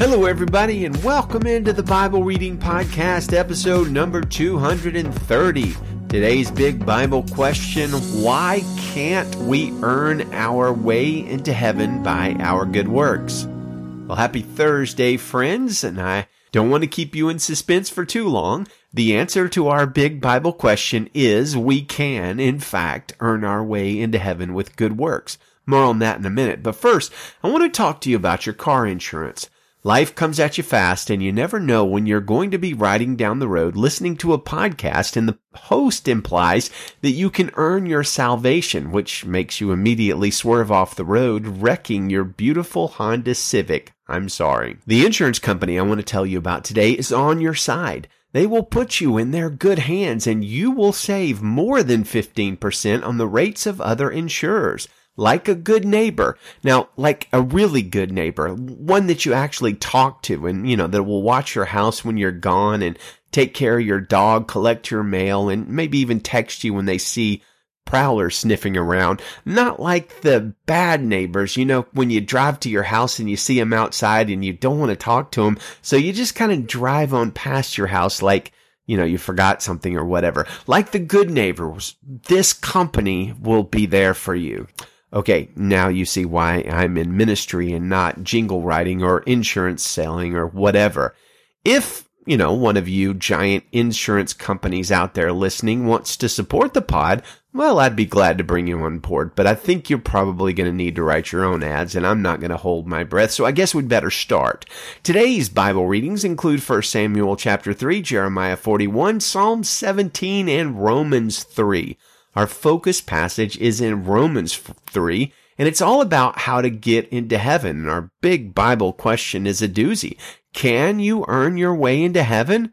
Hello, everybody, and welcome into the Bible Reading Podcast, episode number 230. Today's big Bible question Why can't we earn our way into heaven by our good works? Well, happy Thursday, friends, and I don't want to keep you in suspense for too long. The answer to our big Bible question is we can, in fact, earn our way into heaven with good works. More on that in a minute. But first, I want to talk to you about your car insurance. Life comes at you fast and you never know when you're going to be riding down the road listening to a podcast and the host implies that you can earn your salvation, which makes you immediately swerve off the road, wrecking your beautiful Honda Civic. I'm sorry. The insurance company I want to tell you about today is on your side. They will put you in their good hands and you will save more than 15% on the rates of other insurers like a good neighbor. Now, like a really good neighbor, one that you actually talk to and, you know, that will watch your house when you're gone and take care of your dog, collect your mail, and maybe even text you when they see prowlers sniffing around. Not like the bad neighbors, you know, when you drive to your house and you see them outside and you don't want to talk to them. So you just kind of drive on past your house like, you know, you forgot something or whatever. Like the good neighbors, this company will be there for you. Okay, now you see why I'm in ministry and not jingle writing or insurance selling or whatever. If, you know, one of you giant insurance companies out there listening wants to support the pod, well, I'd be glad to bring you on board, but I think you're probably going to need to write your own ads and I'm not going to hold my breath. So I guess we'd better start. Today's Bible readings include 1 Samuel chapter 3, Jeremiah 41, Psalm 17, and Romans 3. Our focus passage is in Romans 3, and it's all about how to get into heaven. And our big Bible question is a doozy. Can you earn your way into heaven?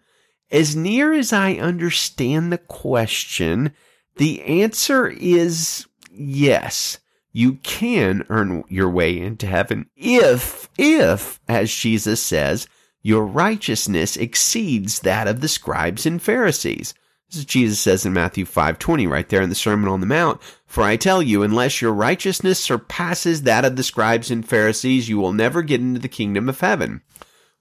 As near as I understand the question, the answer is yes. You can earn your way into heaven if, if, as Jesus says, your righteousness exceeds that of the scribes and Pharisees. This is Jesus says in Matthew 5:20 right there in the Sermon on the Mount, "For I tell you, unless your righteousness surpasses that of the scribes and Pharisees, you will never get into the kingdom of heaven."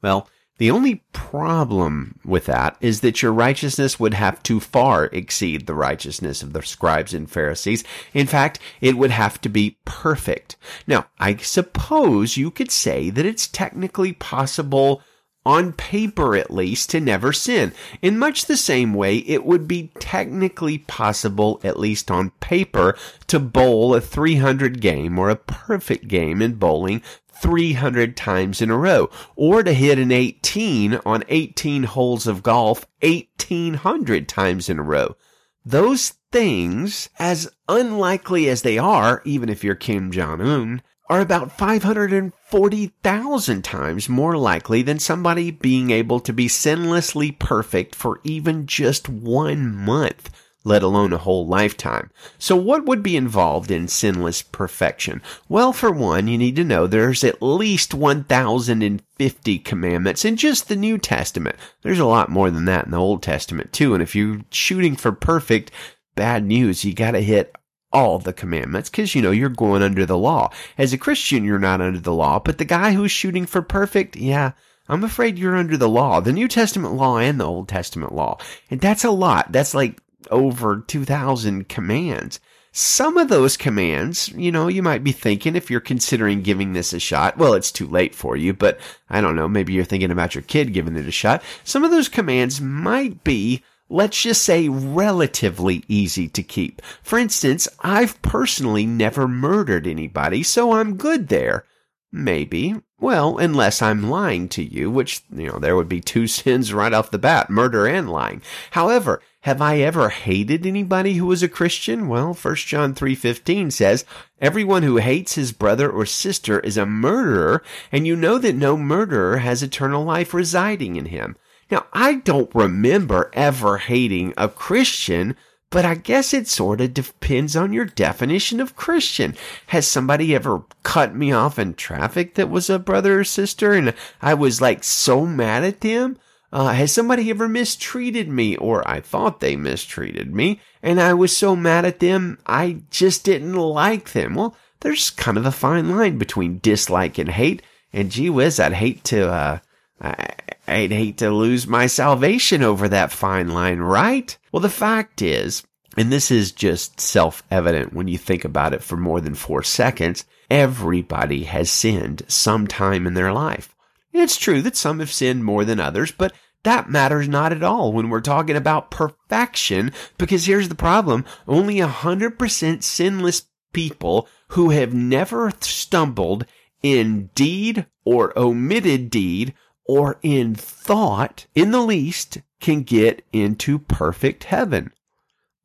Well, the only problem with that is that your righteousness would have to far exceed the righteousness of the scribes and Pharisees. In fact, it would have to be perfect. Now, I suppose you could say that it's technically possible on paper at least, to never sin. In much the same way, it would be technically possible, at least on paper, to bowl a 300 game or a perfect game in bowling 300 times in a row, or to hit an 18 on 18 holes of golf 1800 times in a row. Those things, as unlikely as they are, even if you're Kim Jong-un, are about 540,000 times more likely than somebody being able to be sinlessly perfect for even just one month, let alone a whole lifetime. So what would be involved in sinless perfection? Well, for one, you need to know there's at least 1,050 commandments in just the New Testament. There's a lot more than that in the Old Testament too, and if you're shooting for perfect, bad news, you gotta hit all the commandments because, you know, you're going under the law. As a Christian, you're not under the law, but the guy who's shooting for perfect, yeah, I'm afraid you're under the law, the New Testament law and the Old Testament law. And that's a lot. That's like over 2,000 commands. Some of those commands, you know, you might be thinking if you're considering giving this a shot, well, it's too late for you, but I don't know, maybe you're thinking about your kid giving it a shot. Some of those commands might be let's just say relatively easy to keep. For instance, I've personally never murdered anybody, so I'm good there. Maybe. Well, unless I'm lying to you, which, you know, there would be two sins right off the bat, murder and lying. However, have I ever hated anybody who was a Christian? Well, 1 John 3:15 says, "Everyone who hates his brother or sister is a murderer, and you know that no murderer has eternal life residing in him." Now, I don't remember ever hating a Christian, but I guess it sort of depends on your definition of Christian. Has somebody ever cut me off in traffic that was a brother or sister and I was like so mad at them? Uh, has somebody ever mistreated me or I thought they mistreated me and I was so mad at them I just didn't like them? Well, there's kind of a fine line between dislike and hate. And gee whiz, I'd hate to, uh, I, I'd hate to lose my salvation over that fine line, right? Well, the fact is, and this is just self-evident when you think about it for more than four seconds, everybody has sinned sometime in their life. It's true that some have sinned more than others, but that matters not at all when we're talking about perfection, because here's the problem. Only a hundred percent sinless people who have never stumbled in deed or omitted deed or in thought in the least can get into perfect heaven.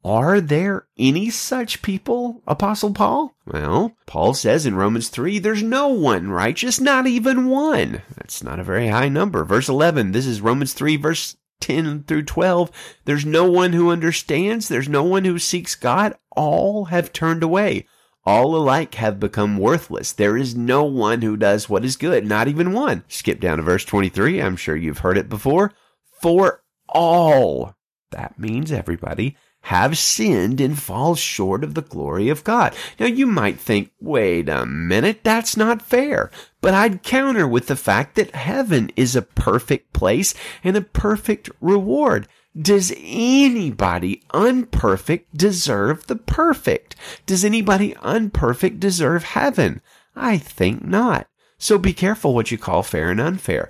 Are there any such people, Apostle Paul? Well, Paul says in Romans 3, there's no one righteous, not even one. That's not a very high number. Verse 11, this is Romans 3, verse 10 through 12. There's no one who understands. There's no one who seeks God. All have turned away. All alike have become worthless. There is no one who does what is good, not even one. Skip down to verse 23. I'm sure you've heard it before. For all, that means everybody, have sinned and fall short of the glory of God. Now you might think, wait a minute, that's not fair. But I'd counter with the fact that heaven is a perfect place and a perfect reward. Does anybody unperfect deserve the perfect? Does anybody unperfect deserve heaven? I think not. So be careful what you call fair and unfair.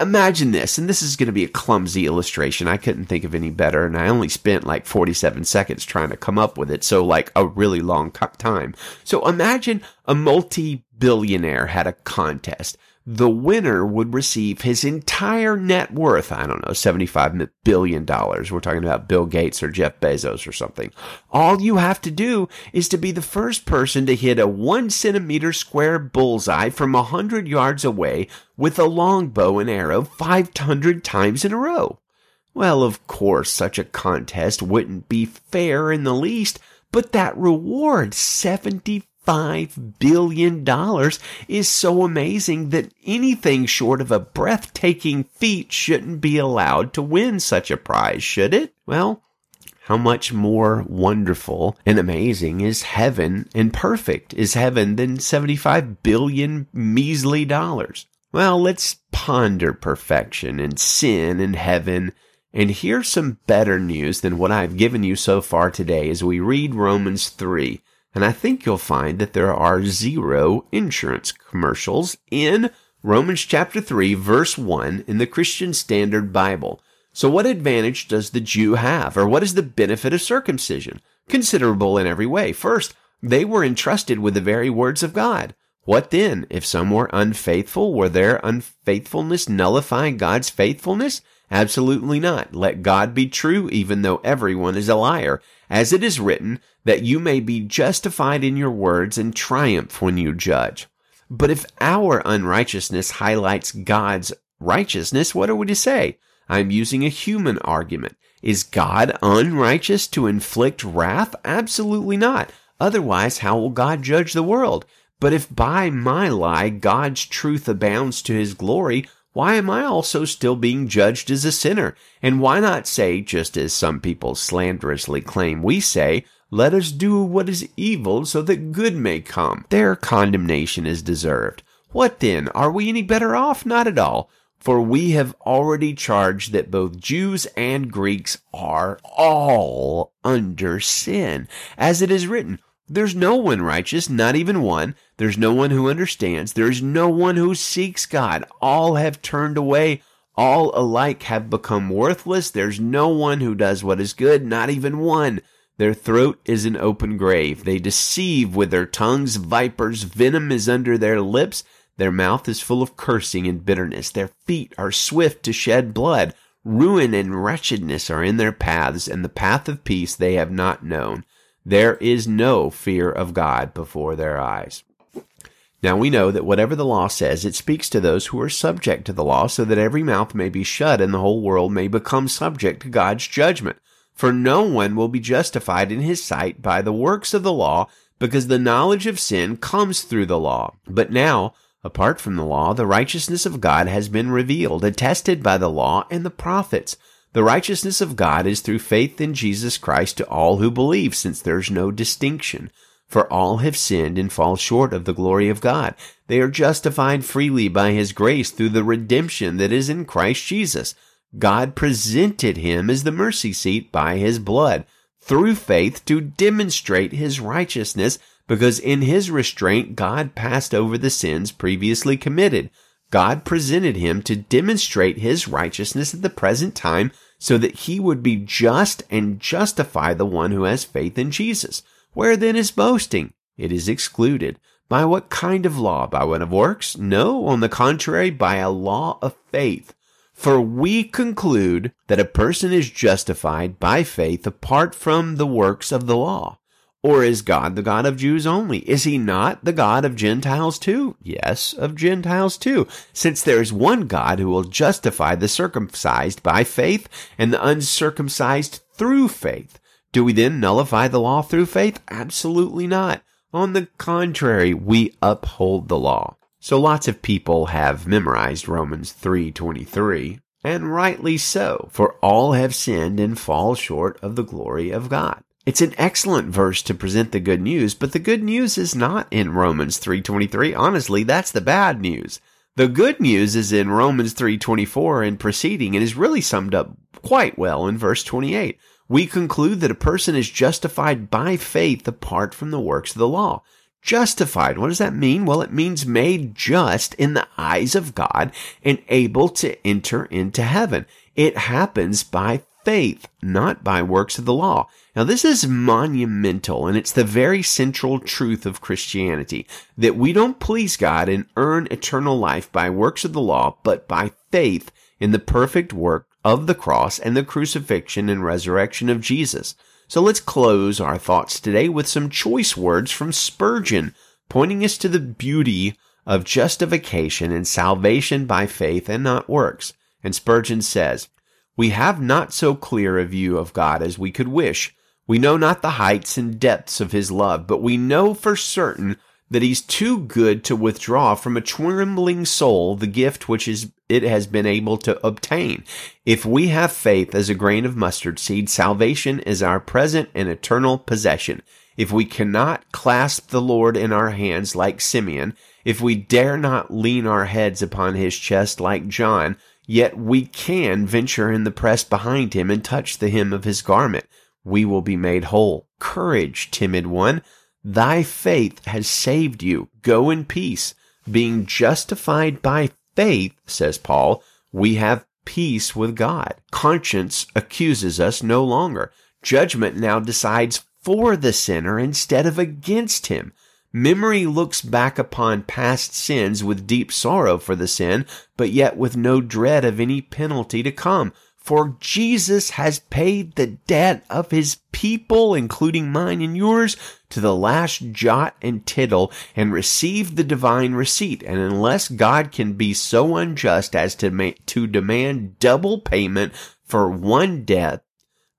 Imagine this, and this is going to be a clumsy illustration. I couldn't think of any better, and I only spent like 47 seconds trying to come up with it, so like a really long time. So imagine a multi billionaire had a contest the winner would receive his entire net worth. I don't know, $75 billion. We're talking about Bill Gates or Jeff Bezos or something. All you have to do is to be the first person to hit a one centimeter square bullseye from a hundred yards away with a long bow and arrow 500 times in a row. Well, of course, such a contest wouldn't be fair in the least, but that reward, 70 $5 billion is so amazing that anything short of a breathtaking feat shouldn't be allowed to win such a prize, should it? Well, how much more wonderful and amazing is heaven and perfect is heaven than 75 billion measly dollars? Well, let's ponder perfection and sin and heaven and here's some better news than what I've given you so far today as we read Romans 3 and I think you'll find that there are zero insurance commercials in Romans chapter 3 verse 1 in the Christian Standard Bible. So what advantage does the Jew have, or what is the benefit of circumcision? Considerable in every way. First, they were entrusted with the very words of God. What then? If some were unfaithful, were their unfaithfulness nullifying God's faithfulness? Absolutely not. Let God be true, even though everyone is a liar. As it is written, that you may be justified in your words and triumph when you judge. But if our unrighteousness highlights God's righteousness, what are we to say? I'm using a human argument. Is God unrighteous to inflict wrath? Absolutely not. Otherwise, how will God judge the world? But if by my lie God's truth abounds to his glory, why am I also still being judged as a sinner? And why not say, just as some people slanderously claim we say, let us do what is evil so that good may come. Their condemnation is deserved. What then? Are we any better off? Not at all. For we have already charged that both Jews and Greeks are all under sin. As it is written, there's no one righteous, not even one. There's no one who understands. There's no one who seeks God. All have turned away. All alike have become worthless. There's no one who does what is good, not even one. Their throat is an open grave. They deceive with their tongues. Vipers' venom is under their lips. Their mouth is full of cursing and bitterness. Their feet are swift to shed blood. Ruin and wretchedness are in their paths, and the path of peace they have not known. There is no fear of God before their eyes. Now we know that whatever the law says, it speaks to those who are subject to the law so that every mouth may be shut and the whole world may become subject to God's judgment. For no one will be justified in his sight by the works of the law because the knowledge of sin comes through the law. But now, apart from the law, the righteousness of God has been revealed, attested by the law and the prophets. The righteousness of God is through faith in Jesus Christ to all who believe, since there's no distinction. For all have sinned and fall short of the glory of God. They are justified freely by his grace through the redemption that is in Christ Jesus. God presented him as the mercy seat by his blood through faith to demonstrate his righteousness because in his restraint God passed over the sins previously committed. God presented him to demonstrate his righteousness at the present time so that he would be just and justify the one who has faith in Jesus. Where then is boasting? It is excluded. By what kind of law? By one of works? No, on the contrary, by a law of faith. For we conclude that a person is justified by faith apart from the works of the law. Or is God the God of Jews only? Is he not the God of Gentiles too? Yes, of Gentiles too, since there is one God who will justify the circumcised by faith and the uncircumcised through faith. Do we then nullify the law through faith? Absolutely not. On the contrary, we uphold the law. So lots of people have memorized Romans 3:23, and rightly so, for all have sinned and fall short of the glory of God. It's an excellent verse to present the good news, but the good news is not in Romans 3:23. Honestly, that's the bad news. The good news is in Romans 3:24 and preceding and is really summed up quite well in verse 28 we conclude that a person is justified by faith apart from the works of the law. Justified. What does that mean? Well, it means made just in the eyes of God and able to enter into heaven. It happens by faith, not by works of the law. Now, this is monumental and it's the very central truth of Christianity that we don't please God and earn eternal life by works of the law, but by faith in the perfect work of the cross and the crucifixion and resurrection of Jesus. So let's close our thoughts today with some choice words from Spurgeon, pointing us to the beauty of justification and salvation by faith and not works. And Spurgeon says, We have not so clear a view of God as we could wish. We know not the heights and depths of his love, but we know for certain that he's too good to withdraw from a trembling soul the gift which is it has been able to obtain. If we have faith as a grain of mustard seed, salvation is our present and eternal possession. If we cannot clasp the Lord in our hands like Simeon, if we dare not lean our heads upon his chest like John, yet we can venture in the press behind him and touch the hem of his garment. We will be made whole. Courage, timid one. Thy faith has saved you. Go in peace. Being justified by faith, says Paul, we have peace with God. Conscience accuses us no longer. Judgment now decides for the sinner instead of against him. Memory looks back upon past sins with deep sorrow for the sin, but yet with no dread of any penalty to come. For Jesus has paid the debt of his people, including mine and yours, to the last jot and tittle and received the divine receipt. And unless God can be so unjust as to, to demand double payment for one death,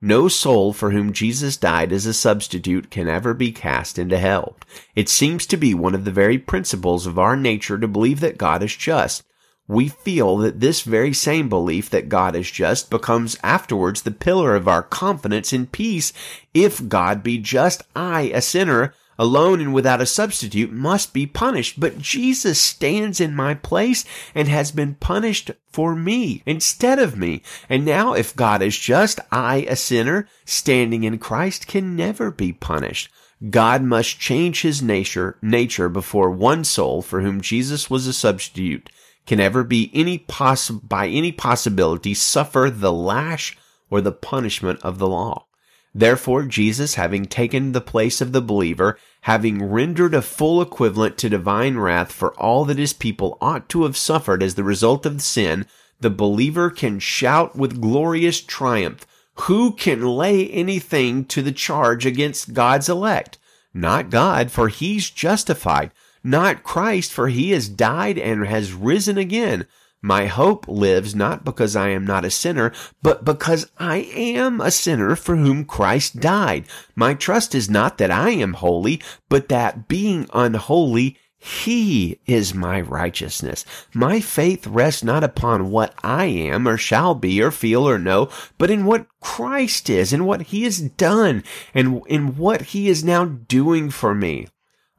no soul for whom Jesus died as a substitute can ever be cast into hell. It seems to be one of the very principles of our nature to believe that God is just we feel that this very same belief that God is just becomes afterwards the pillar of our confidence in peace. If God be just, I, a sinner, alone and without a substitute, must be punished. But Jesus stands in my place and has been punished for me instead of me. And now if God is just, I, a sinner, standing in Christ, can never be punished. God must change his nature, nature before one soul for whom Jesus was a substitute can ever be any poss- by any possibility suffer the lash or the punishment of the law. Therefore, Jesus, having taken the place of the believer, having rendered a full equivalent to divine wrath for all that his people ought to have suffered as the result of sin, the believer can shout with glorious triumph, Who can lay anything to the charge against God's elect? Not God, for he's justified not Christ, for he has died and has risen again. My hope lives not because I am not a sinner, but because I am a sinner for whom Christ died. My trust is not that I am holy, but that being unholy, He is my righteousness. My faith rests not upon what I am or shall be or feel or know, but in what Christ is and what he has done and in what he is now doing for me.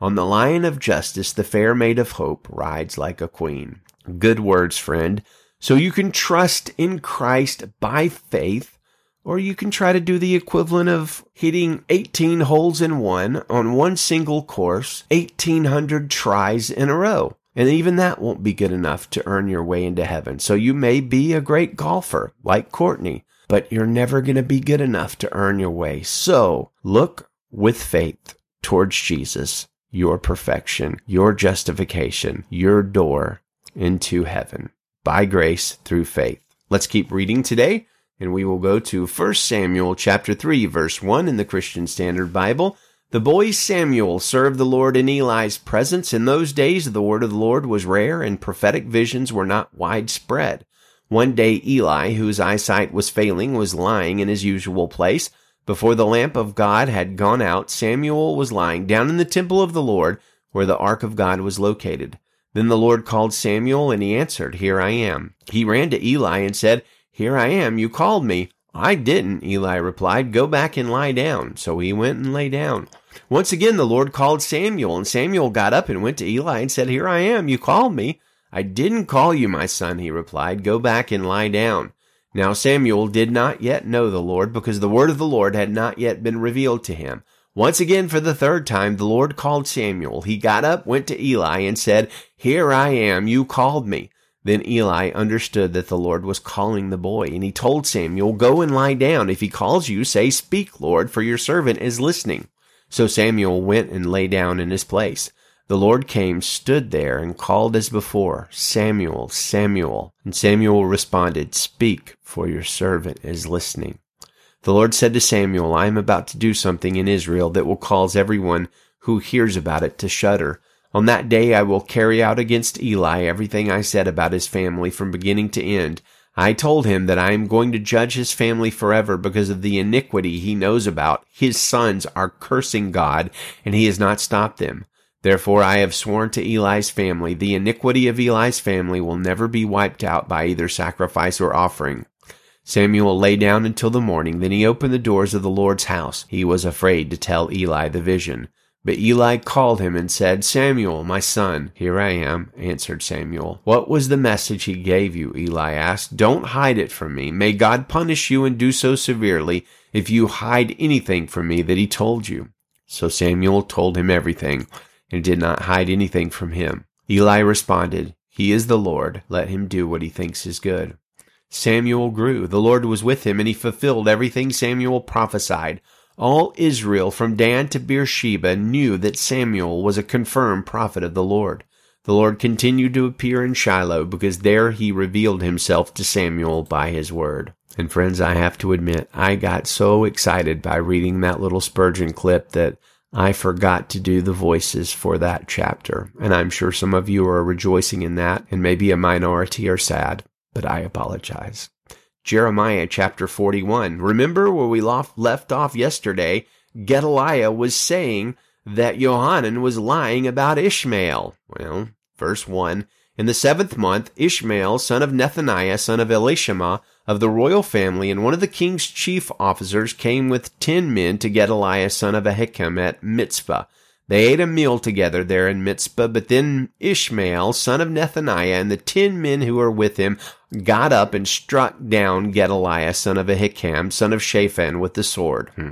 On the lion of justice, the fair maid of hope rides like a queen. Good words, friend. So you can trust in Christ by faith or you can try to do the equivalent of hitting 18 holes in one on one single course, 1800 tries in a row. And even that won't be good enough to earn your way into heaven. So you may be a great golfer like Courtney, but you're never going to be good enough to earn your way. So look with faith towards Jesus, your perfection, your justification, your door into heaven by grace through faith. Let's keep reading today and we will go to 1 Samuel chapter 3 verse 1 in the Christian Standard Bible. The boy Samuel served the Lord in Eli's presence. In those days, the word of the Lord was rare and prophetic visions were not widespread. One day, Eli, whose eyesight was failing, was lying in his usual place. Before the lamp of God had gone out, Samuel was lying down in the temple of the Lord, where the ark of God was located. Then the Lord called Samuel, and he answered, Here I am. He ran to Eli and said, here I am. You called me. I didn't, Eli replied. Go back and lie down. So he went and lay down. Once again, the Lord called Samuel, and Samuel got up and went to Eli and said, Here I am. You called me. I didn't call you, my son, he replied. Go back and lie down. Now Samuel did not yet know the Lord, because the word of the Lord had not yet been revealed to him. Once again, for the third time, the Lord called Samuel. He got up, went to Eli, and said, Here I am. You called me. Then Eli understood that the Lord was calling the boy, and he told Samuel, Go and lie down. If he calls you, say, Speak, Lord, for your servant is listening. So Samuel went and lay down in his place. The Lord came, stood there, and called as before, Samuel, Samuel. And Samuel responded, Speak, for your servant is listening. The Lord said to Samuel, I am about to do something in Israel that will cause everyone who hears about it to shudder. On that day I will carry out against Eli everything I said about his family from beginning to end. I told him that I am going to judge his family forever because of the iniquity he knows about. His sons are cursing God, and he has not stopped them. Therefore I have sworn to Eli's family, the iniquity of Eli's family will never be wiped out by either sacrifice or offering. Samuel lay down until the morning. Then he opened the doors of the Lord's house. He was afraid to tell Eli the vision. But Eli called him and said, Samuel, my son. Here I am, answered Samuel. What was the message he gave you? Eli asked. Don't hide it from me. May God punish you and do so severely if you hide anything from me that he told you. So Samuel told him everything and did not hide anything from him. Eli responded, He is the Lord. Let him do what he thinks is good. Samuel grew. The Lord was with him and he fulfilled everything Samuel prophesied. All Israel from Dan to Beersheba knew that Samuel was a confirmed prophet of the Lord. The Lord continued to appear in Shiloh because there he revealed himself to Samuel by his word. And friends, I have to admit, I got so excited by reading that little Spurgeon clip that I forgot to do the voices for that chapter. And I'm sure some of you are rejoicing in that, and maybe a minority are sad, but I apologize. Jeremiah chapter 41. Remember where we left off yesterday? Gedaliah was saying that Johanan was lying about Ishmael. Well, verse 1. In the seventh month, Ishmael, son of Nethaniah, son of Elishama, of the royal family, and one of the king's chief officers, came with ten men to Gedaliah, son of Ahikam, at Mizpah. They ate a meal together there in Mizpah, but then Ishmael, son of Nethaniah, and the ten men who were with him got up and struck down Gedaliah, son of Ahikam, son of Shaphan, with the sword. Hmm.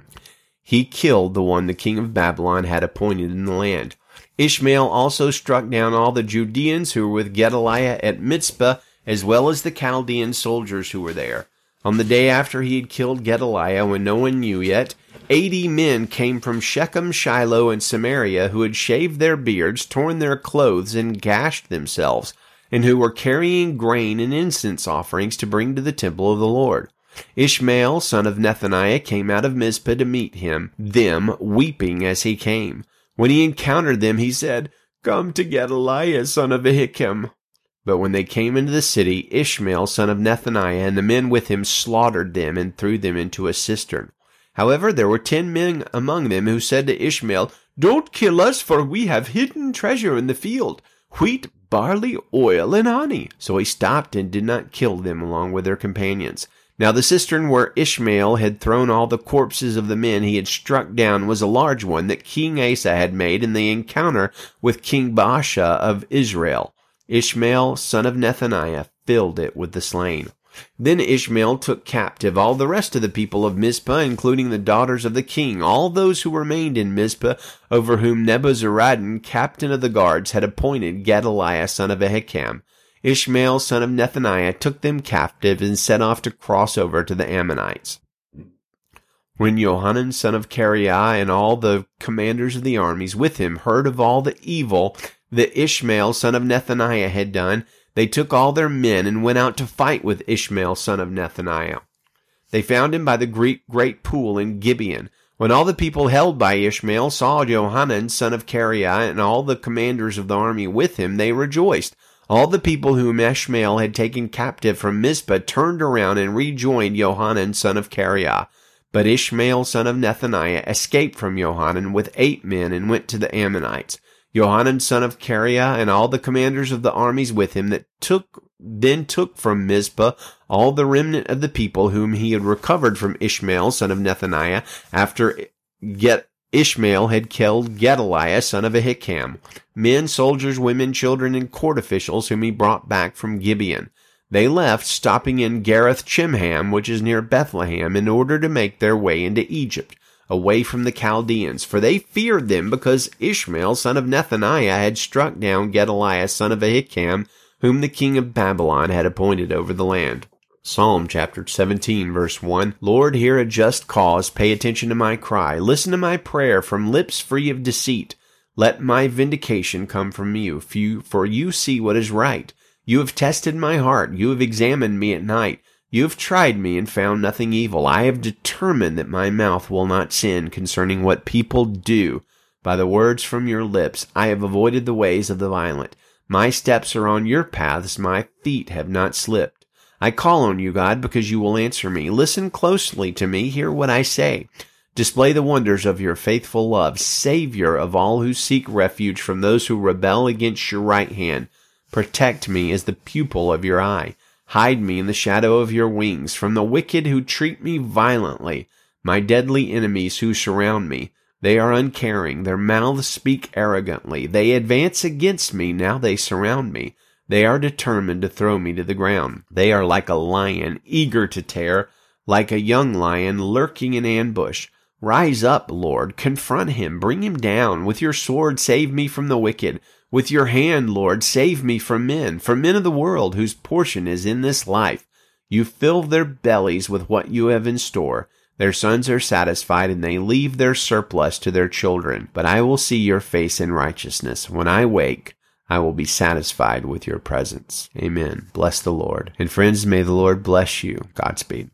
He killed the one the king of Babylon had appointed in the land. Ishmael also struck down all the Judeans who were with Gedaliah at Mizpah, as well as the Chaldean soldiers who were there. On the day after he had killed Gedaliah, when no one knew yet, eighty men came from Shechem, Shiloh, and Samaria who had shaved their beards, torn their clothes, and gashed themselves and who were carrying grain and incense offerings to bring to the temple of the Lord. Ishmael, son of Nethaniah, came out of Mizpah to meet him, them weeping as he came. When he encountered them, he said, Come to Gedaliah, son of Ahikam. But when they came into the city, Ishmael, son of Nethaniah, and the men with him slaughtered them and threw them into a cistern. However, there were ten men among them who said to Ishmael, Don't kill us, for we have hidden treasure in the field wheat, barley, oil, and honey. So he stopped and did not kill them along with their companions. Now the cistern where Ishmael had thrown all the corpses of the men he had struck down was a large one that King Asa had made in the encounter with King Baasha of Israel. Ishmael, son of Nethaniah, filled it with the slain. Then Ishmael took captive all the rest of the people of Mizpah, including the daughters of the king, all those who remained in Mizpah, over whom Nebuzaradan, captain of the guards, had appointed Gedaliah son of Ahikam. Ishmael son of Nethaniah took them captive and set off to cross over to the Ammonites. When Johanan son of Kareah and all the commanders of the armies with him heard of all the evil that Ishmael son of Nethaniah had done, they took all their men and went out to fight with Ishmael son of Nethaniah. They found him by the great, pool in Gibeon. When all the people held by Ishmael saw Johanan son of Kareah and all the commanders of the army with him, they rejoiced. All the people whom Ishmael had taken captive from Mizpah turned around and rejoined Johanan son of Kareah. But Ishmael son of Nethaniah escaped from Johanan with eight men and went to the Ammonites. Johanan son of Kareah and all the commanders of the armies with him that took then took from Mizpah all the remnant of the people whom he had recovered from Ishmael son of Nethaniah after get Ishmael had killed Gedaliah son of Ahikam, men, soldiers, women, children, and court officials whom he brought back from Gibeon. They left, stopping in Geruth Chimham, which is near Bethlehem, in order to make their way into Egypt away from the Chaldeans, for they feared them because Ishmael, son of Nethaniah, had struck down Gedaliah, son of Ahikam, whom the king of Babylon had appointed over the land. Psalm chapter 17 verse 1 Lord, hear a just cause, pay attention to my cry, listen to my prayer from lips free of deceit. Let my vindication come from you, for you see what is right. You have tested my heart, you have examined me at night. You have tried me and found nothing evil. I have determined that my mouth will not sin concerning what people do. By the words from your lips, I have avoided the ways of the violent. My steps are on your paths. My feet have not slipped. I call on you, God, because you will answer me. Listen closely to me. Hear what I say. Display the wonders of your faithful love, Savior of all who seek refuge from those who rebel against your right hand. Protect me as the pupil of your eye. Hide me in the shadow of your wings from the wicked who treat me violently, my deadly enemies who surround me. They are uncaring. Their mouths speak arrogantly. They advance against me. Now they surround me. They are determined to throw me to the ground. They are like a lion, eager to tear, like a young lion lurking in ambush. Rise up, Lord. Confront him. Bring him down. With your sword, save me from the wicked. With your hand, Lord, save me from men, from men of the world whose portion is in this life. You fill their bellies with what you have in store. Their sons are satisfied and they leave their surplus to their children. But I will see your face in righteousness. When I wake, I will be satisfied with your presence. Amen. Bless the Lord. And friends, may the Lord bless you. Godspeed.